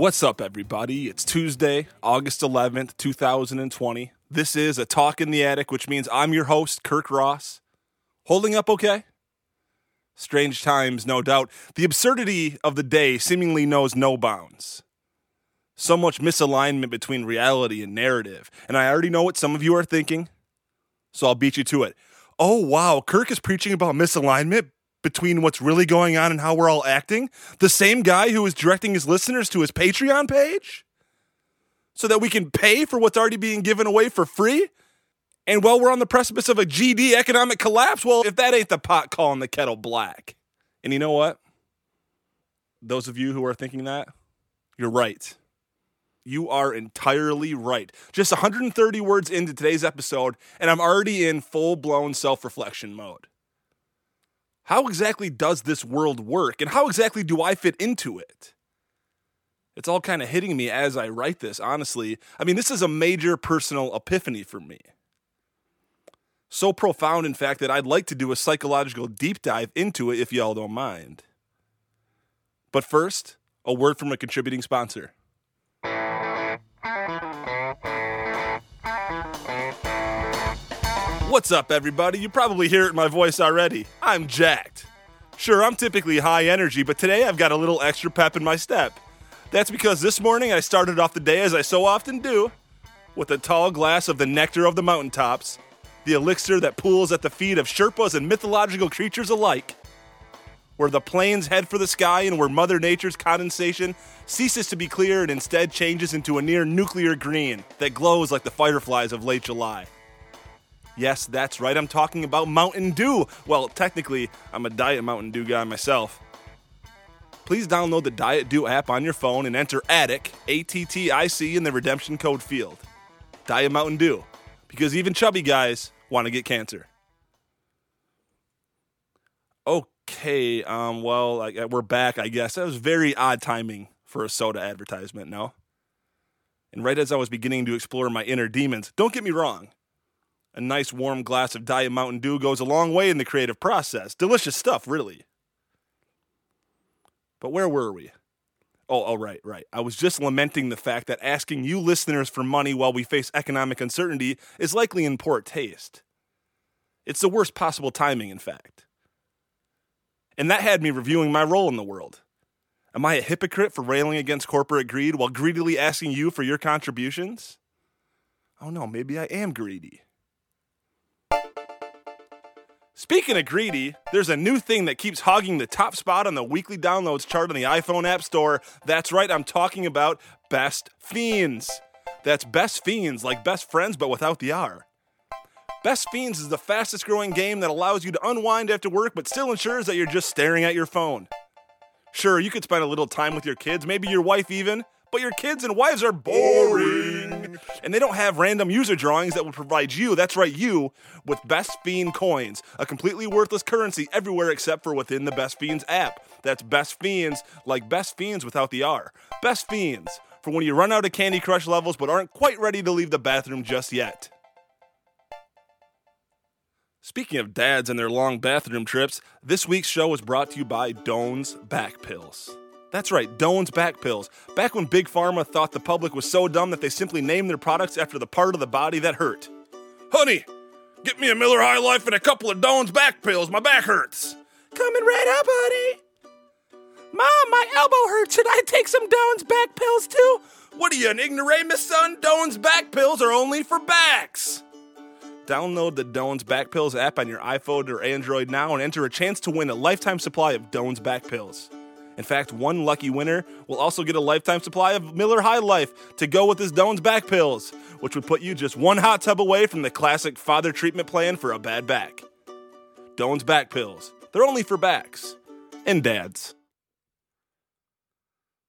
What's up, everybody? It's Tuesday, August 11th, 2020. This is a Talk in the Attic, which means I'm your host, Kirk Ross. Holding up okay? Strange times, no doubt. The absurdity of the day seemingly knows no bounds. So much misalignment between reality and narrative. And I already know what some of you are thinking, so I'll beat you to it. Oh, wow, Kirk is preaching about misalignment between what's really going on and how we're all acting? The same guy who is directing his listeners to his Patreon page? So that we can pay for what's already being given away for free? And while we're on the precipice of a GD economic collapse, well, if that ain't the pot calling the kettle black. And you know what? Those of you who are thinking that, you're right. You are entirely right. Just 130 words into today's episode, and I'm already in full blown self reflection mode. How exactly does this world work, and how exactly do I fit into it? It's all kind of hitting me as I write this, honestly. I mean, this is a major personal epiphany for me. So profound, in fact, that I'd like to do a psychological deep dive into it if y'all don't mind. But first, a word from a contributing sponsor. What's up, everybody? You probably hear it in my voice already. I'm jacked. Sure, I'm typically high energy, but today I've got a little extra pep in my step. That's because this morning I started off the day as I so often do, with a tall glass of the nectar of the mountaintops, the elixir that pools at the feet of Sherpas and mythological creatures alike, where the plains head for the sky and where Mother Nature's condensation ceases to be clear and instead changes into a near nuclear green that glows like the fireflies of late July. Yes, that's right. I'm talking about Mountain Dew. Well, technically, I'm a Diet Mountain Dew guy myself. Please download the Diet Dew app on your phone and enter ATTIC, A T T I C, in the redemption code field. Diet Mountain Dew, because even chubby guys want to get cancer. Okay, um, well, I, we're back, I guess. That was very odd timing for a soda advertisement, no? And right as I was beginning to explore my inner demons, don't get me wrong, a nice warm glass of Diet Mountain Dew goes a long way in the creative process. Delicious stuff, really. But where were we? Oh, oh, right, right. I was just lamenting the fact that asking you listeners for money while we face economic uncertainty is likely in poor taste. It's the worst possible timing, in fact. And that had me reviewing my role in the world. Am I a hypocrite for railing against corporate greed while greedily asking you for your contributions? Oh no, maybe I am greedy. Speaking of greedy, there's a new thing that keeps hogging the top spot on the weekly downloads chart on the iPhone App Store. That's right, I'm talking about Best Fiends. That's Best Fiends, like best friends, but without the R. Best Fiends is the fastest growing game that allows you to unwind after work, but still ensures that you're just staring at your phone. Sure, you could spend a little time with your kids, maybe your wife even, but your kids and wives are boring. And they don't have random user drawings that will provide you, that's right, you, with Best Fiend coins, a completely worthless currency everywhere except for within the Best Fiends app. That's Best Fiends, like Best Friends without the R. Best Fiends, for when you run out of Candy Crush levels but aren't quite ready to leave the bathroom just yet. Speaking of dads and their long bathroom trips, this week's show was brought to you by Doan's Back Pills. That's right, Doan's Back Pills. Back when Big Pharma thought the public was so dumb that they simply named their products after the part of the body that hurt. Honey, get me a Miller High Life and a couple of Doan's Back Pills. My back hurts. Coming right up, honey. Mom, my elbow hurts. Should I take some Doan's Back Pills too? What are you, an ignoramus, son? Doan's Back Pills are only for backs. Download the Doan's Back Pills app on your iPhone or Android now and enter a chance to win a lifetime supply of Doan's Back Pills. In fact, one lucky winner will also get a lifetime supply of Miller High Life to go with his Doan's Back Pills, which would put you just one hot tub away from the classic father treatment plan for a bad back. Doan's Back Pills. They're only for backs and dads.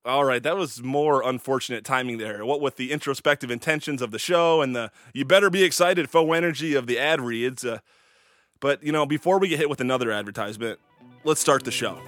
All right, that was more unfortunate timing there. What with the introspective intentions of the show and the you better be excited faux energy of the ad reads. Uh, but, you know, before we get hit with another advertisement, let's start the show.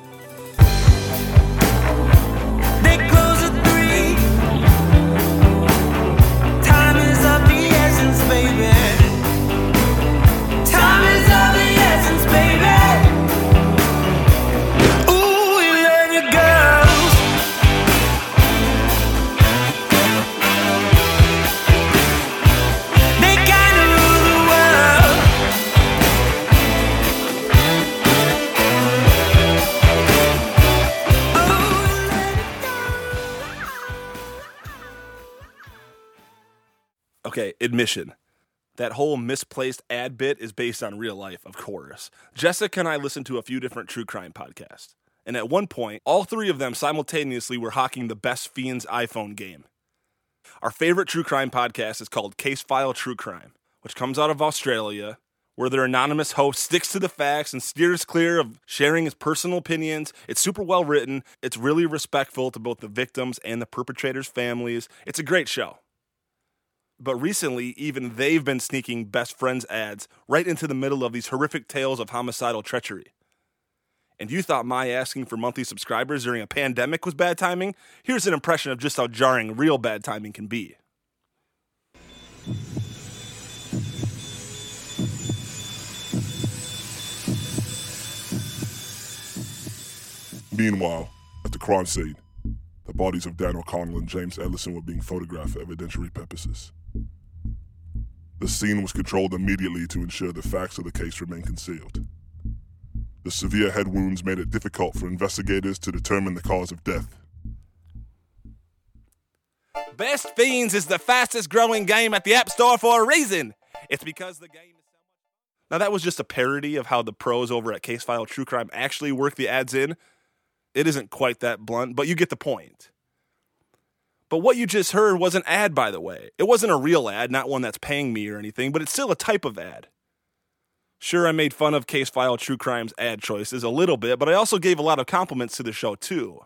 Admission. That whole misplaced ad bit is based on real life, of course. Jessica and I listened to a few different true crime podcasts. And at one point, all three of them simultaneously were hawking the best Fiends iPhone game. Our favorite true crime podcast is called Case File True Crime, which comes out of Australia, where their anonymous host sticks to the facts and steers clear of sharing his personal opinions. It's super well written, it's really respectful to both the victims and the perpetrators' families. It's a great show. But recently, even they've been sneaking Best Fiends ads right into the middle of these horrific tales of homicidal treachery. And you thought my asking for monthly subscribers during a pandemic was bad timing? Here's an impression of just how jarring real bad timing can be. Meanwhile, at the crime scene, the bodies of Dan O'Connell and James Ellison were being photographed for evidentiary purposes. The scene was controlled immediately to ensure the facts of the case remain concealed. The severe head wounds made it difficult for investigators to determine the cause of death. Best Fiends is the fastest growing game at the App Store for a reason. It's because the game is so much. Now, that was just a parody of how the pros over at Case File True Crime actually work the ads in. It isn't quite that blunt, but you get the point. But what you just heard was an ad, by the way. It wasn't a real ad, not one that's paying me or anything, but it's still a type of ad. Sure, I made fun of Case File True Crime's ad choices a little bit, but I also gave a lot of compliments to the show, too.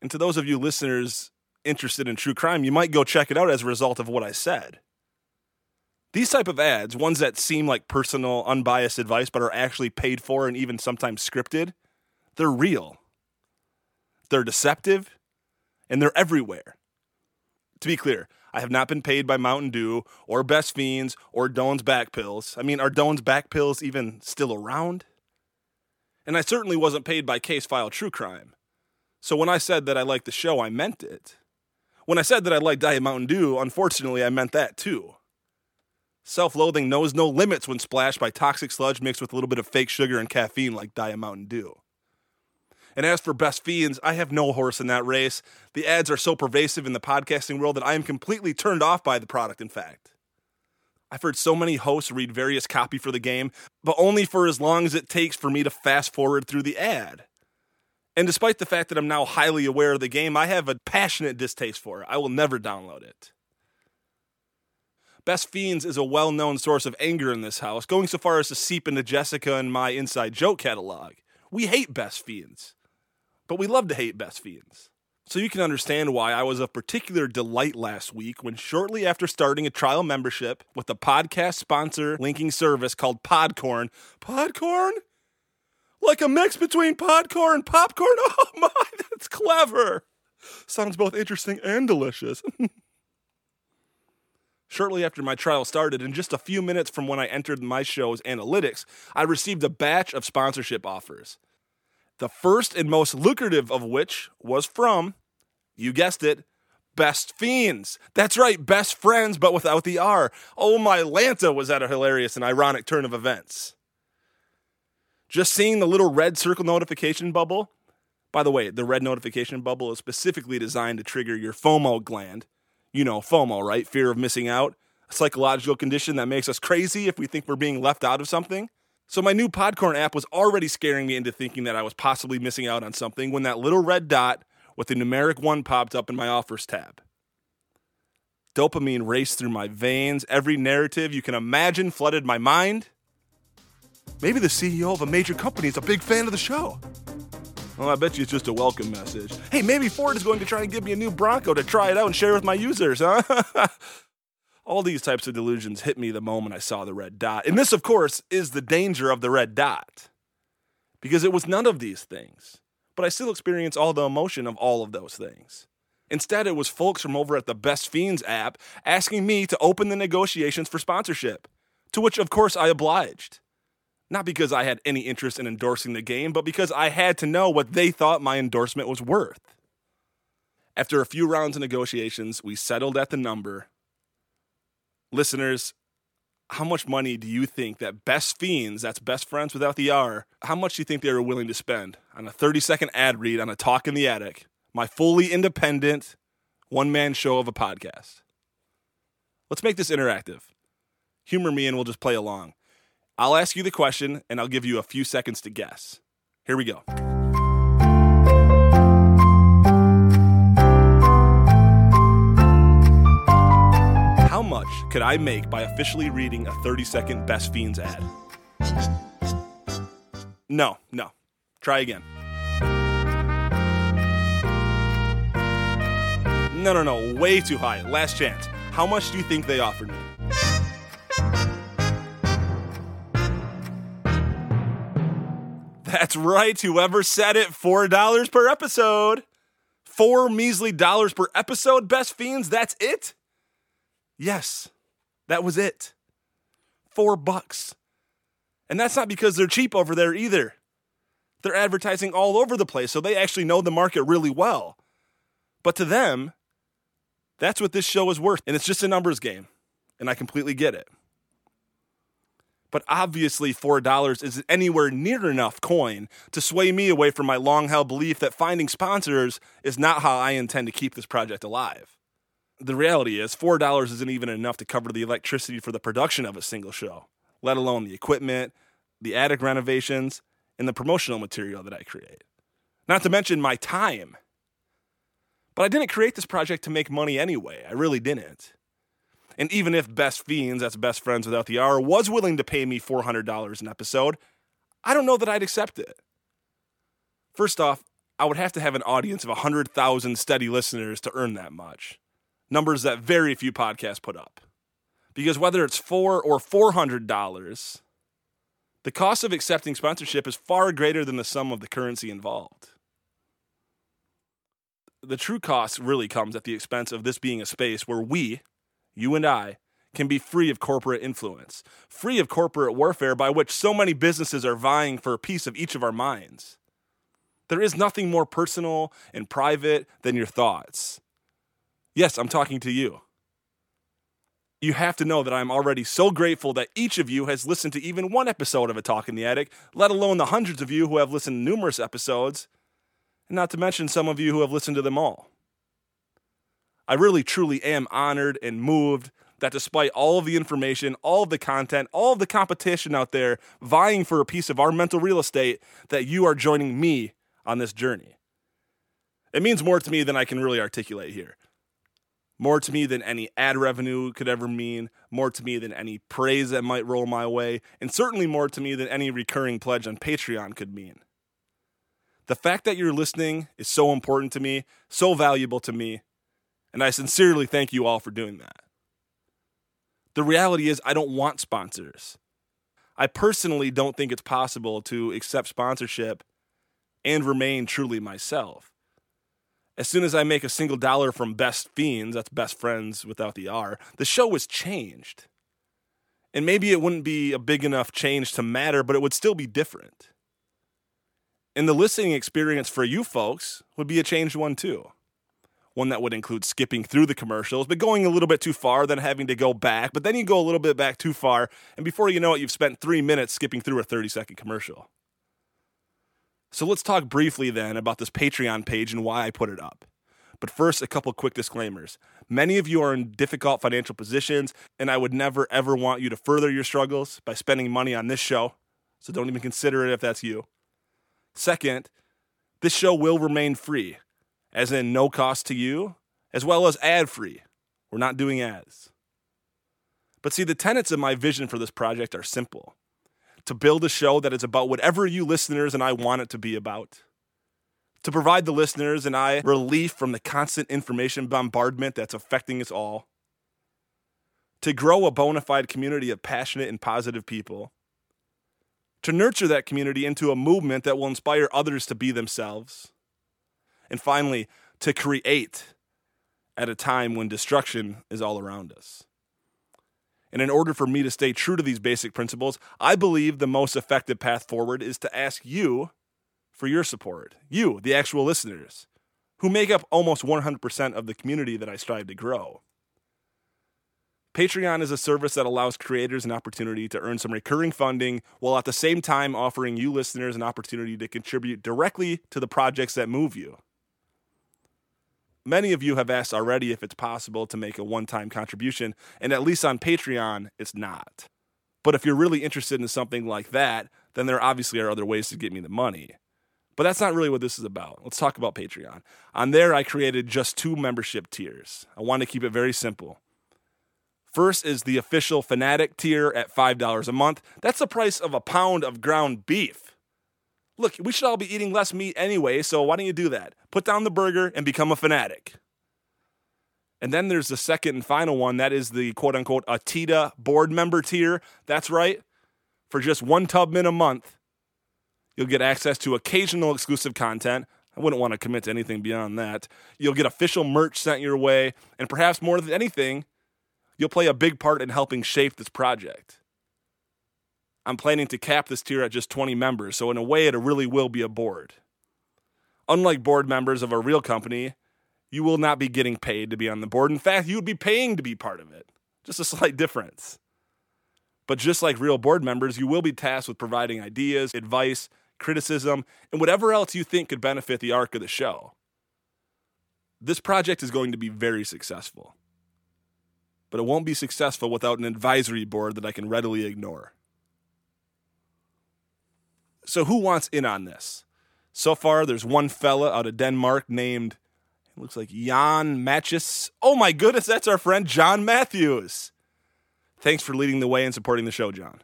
And to those of you listeners interested in true crime, you might go check it out as a result of what I said. These type of ads, ones that seem like personal, unbiased advice but are actually paid for and even sometimes scripted, they're real. They're deceptive and they're everywhere. To be clear, I have not been paid by Mountain Dew or Best Fiends or Doan's back pills. I mean, are Doan's back pills even still around? And I certainly wasn't paid by Case File True Crime. So when I said that I liked the show, I meant it. When I said that I liked Diet Mountain Dew, unfortunately, I meant that too. Self loathing knows no limits when splashed by toxic sludge mixed with a little bit of fake sugar and caffeine like Diet Mountain Dew. And as for Best Fiends, I have no horse in that race. The ads are so pervasive in the podcasting world that I am completely turned off by the product, in fact. I've heard so many hosts read various copy for the game, but only for as long as it takes for me to fast forward through the ad. And despite the fact that I'm now highly aware of the game, I have a passionate distaste for it. I will never download it. Best Fiends is a well known source of anger in this house, going so far as to seep into Jessica and my inside joke catalog. We hate Best Fiends, but we love to hate Best Fiends. So you can understand why I was of particular delight last week when, shortly after starting a trial membership with a podcast sponsor linking service called Podcorn, Podcorn? Like a mix between Podcorn and popcorn? Oh my, that's clever. Sounds both interesting and delicious. Shortly after my trial started, in just a few minutes from when I entered my show's analytics, I received a batch of sponsorship offers. The first and most lucrative of which was from, you guessed it, Best Fiends. That's right, best friends, but without the R. Oh my Lanta, was at a hilarious and ironic turn of events. Just seeing the little red circle notification bubble. By the way, the red notification bubble is specifically designed to trigger your FOMO gland. You know, FOMO, right? Fear of missing out. A psychological condition that makes us crazy if we think we're being left out of something. So my new Podcorn app was already scaring me into thinking that I was possibly missing out on something when that little red dot with the numeric one popped up in my offers tab. Dopamine raced through my veins. Every narrative you can imagine flooded my mind. Maybe the CEO of a major company is a big fan of the show. Well, I bet you it's just a welcome message. Hey, maybe Ford is going to try and give me a new Bronco to try it out and share with my users, huh? All these types of delusions hit me the moment I saw the red dot. And this, of course, is the danger of the red dot. Because it was none of these things. But I still experience all the emotion of all of those things. Instead, it was folks from over at the Best Fiends app asking me to open the negotiations for sponsorship, to which, of course, I obliged. Not because I had any interest in endorsing the game, but because I had to know what they thought my endorsement was worth. After a few rounds of negotiations, we settled at the number. Listeners, how much money do you think that Best Fiends, that's best friends without the R, how much do you think they were willing to spend on a 30 second ad read on a talk in the attic, my fully independent one man show of a podcast? Let's make this interactive. Humor me and we'll just play along. I'll ask you the question and I'll give you a few seconds to guess. Here we go. Much could I make by officially reading a 30 second Best Fiends ad? No, no. Try again. No, no, no. Way too high. Last chance. How much do you think they offered me? That's right. Whoever said it, $4 per episode. Four measly dollars per episode, Best Fiends. That's it? Yes, that was it. Four bucks. And that's not because they're cheap over there either. They're advertising all over the place, so they actually know the market really well. But to them, that's what this show is worth. And it's just a numbers game. And I completely get it. But obviously, $4 isn't anywhere near enough coin to sway me away from my long held belief that finding sponsors is not how I intend to keep this project alive. The reality is, $4 isn't even enough to cover the electricity for the production of a single show, let alone the equipment, the attic renovations, and the promotional material that I create. Not to mention my time. But I didn't create this project to make money anyway. I really didn't. And even if Best Fiends, that's Best Friends Without the R, was willing to pay me $400 an episode, I don't know that I'd accept it. First off, I would have to have an audience of 100,000 steady listeners to earn that much. Numbers that very few podcasts put up. Because whether it's 4 or $400, the cost of accepting sponsorship is far greater than the sum of the currency involved. The true cost really comes at the expense of this being a space where we, you and I, can be free of corporate influence, free of corporate warfare by which so many businesses are vying for a piece of each of our minds. There is nothing more personal and private than your thoughts. Yes, I'm talking to you. You have to know that I'm already so grateful that each of you has listened to even one episode of A Talk in the Attic, let alone the hundreds of you who have listened to numerous episodes, and not to mention some of you who have listened to them all. I really truly am honored and moved that despite all of the information, all of the content, all of the competition out there vying for a piece of our mental real estate, that you are joining me on this journey. It means more to me than I can really articulate here. More to me than any ad revenue could ever mean, more to me than any praise that might roll my way, and certainly more to me than any recurring pledge on Patreon could mean. The fact that you're listening is so important to me, so valuable to me, and I sincerely thank you all for doing that. The reality is, I don't want sponsors. I personally don't think it's possible to accept sponsorship and remain truly myself. As soon as I make a single dollar from Best Fiends, that's Best Friends without the R, the show was changed. And maybe it wouldn't be a big enough change to matter, but it would still be different. And the listening experience for you folks would be a changed one too. One that would include skipping through the commercials, but going a little bit too far, then having to go back, but then you go a little bit back too far, and before you know it, you've spent three minutes skipping through a 30 second commercial. So let's talk briefly then about this Patreon page and why I put it up. But first, a couple quick disclaimers. Many of you are in difficult financial positions, and I would never ever want you to further your struggles by spending money on this show. So don't even consider it if that's you. Second, this show will remain free, as in no cost to you, as well as ad free. We're not doing ads. But see, the tenets of my vision for this project are simple to build a show that is about whatever you listeners and I want it to be about. To provide the listeners and I relief from the constant information bombardment that's affecting us all. To grow a bona fide community of passionate and positive people. To nurture that community into a movement that will inspire others to be themselves. And finally, to create at a time when destruction is all around us. And in order for me to stay true to these basic principles, I believe the most effective path forward is to ask you for your support. You, the actual listeners, who make up almost 100% of the community that I strive to grow. Patreon is a service that allows creators an opportunity to earn some recurring funding while at the same time offering you listeners an opportunity to contribute directly to the projects that move you. Many of you have asked already if it's possible to make a one time contribution, and at least on Patreon, it's not. But if you're really interested in something like that, then there obviously are other ways to get me the money. But that's not really what this is about. Let's talk about Patreon. On there, I created just two membership tiers. I want to keep it very simple. First is the official Fanatic tier at $5 a month. That's the price of a pound of ground beef. Look, we should all be eating less meat anyway, so why don't you do that? Put down the burger and become a fanatic. And then there's the second and final one. That is the quote unquote Atita board member tier. That's right. For just one Tubman a month, you'll get access to occasional exclusive content. I wouldn't want to commit to anything beyond that. You'll get official merch sent your way, and perhaps more than anything, you'll play a big part in helping shape this project. I'm planning to cap this tier at just 20 members, so in a way, it really will be a board. Unlike board members of a real company, you will not be getting paid to be on the board. In fact, you would be paying to be part of it. Just a slight difference. But just like real board members, you will be tasked with providing ideas, advice, criticism, and whatever else you think could benefit the arc of the show. This project is going to be very successful. But it won't be successful without an advisory board that I can readily ignore. So, who wants in on this? So far, there's one fella out of Denmark named, it looks like Jan Matches. Oh my goodness, that's our friend John Matthews. Thanks for leading the way and supporting the show, John.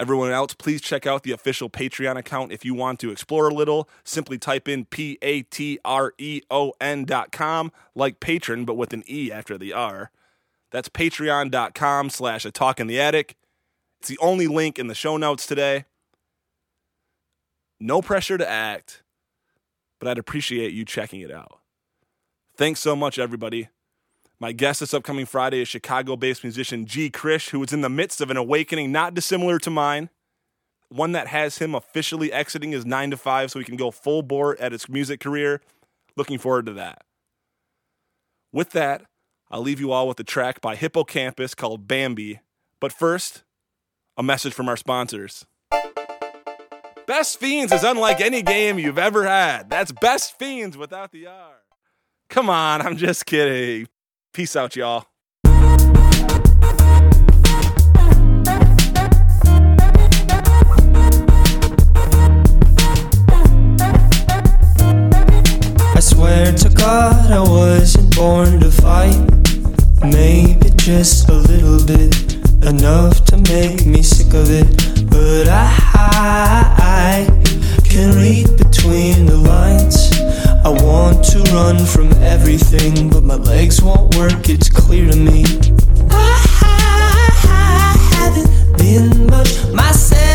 Everyone else, please check out the official Patreon account if you want to explore a little. Simply type in P A T R E O N dot com, like patron, but with an E after the R. That's patreon.com slash a talk in the attic. It's the only link in the show notes today. No pressure to act, but I'd appreciate you checking it out. Thanks so much, everybody. My guest this upcoming Friday is Chicago based musician G. Krish, who is in the midst of an awakening not dissimilar to mine, one that has him officially exiting his 9 to 5 so he can go full bore at his music career. Looking forward to that. With that, I'll leave you all with a track by Hippo Campus called Bambi. But first, a message from our sponsors. Best Fiends is unlike any game you've ever had. That's Best Fiends without the R. Come on, I'm just kidding. Peace out, y'all. I swear to God I wasn't born to fight. Maybe just a little bit, enough to make me sick of it. But I, I can read between the lines. I want to run from everything, but my legs won't work, it's clear to me. I haven't been much myself,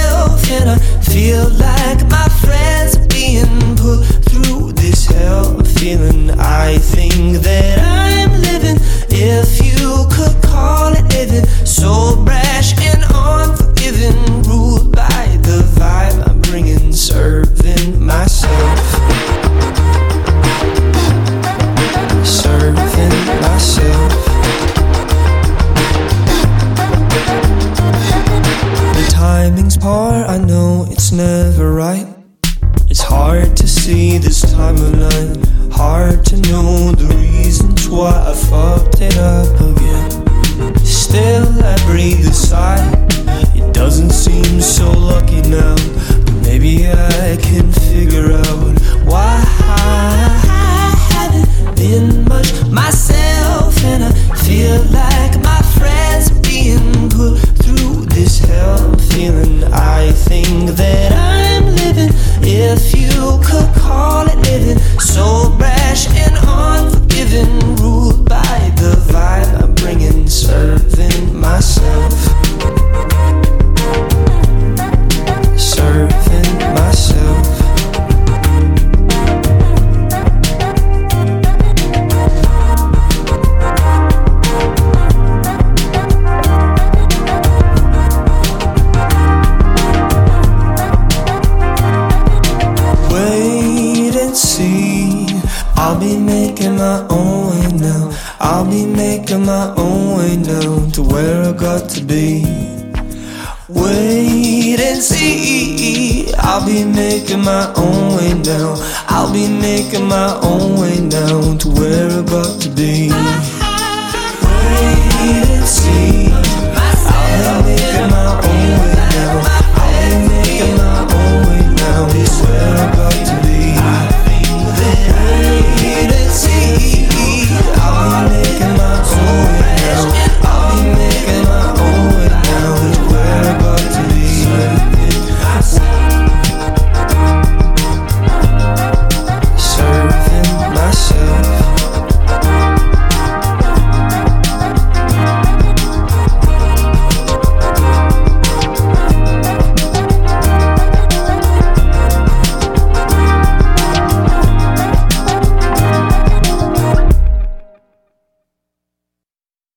making my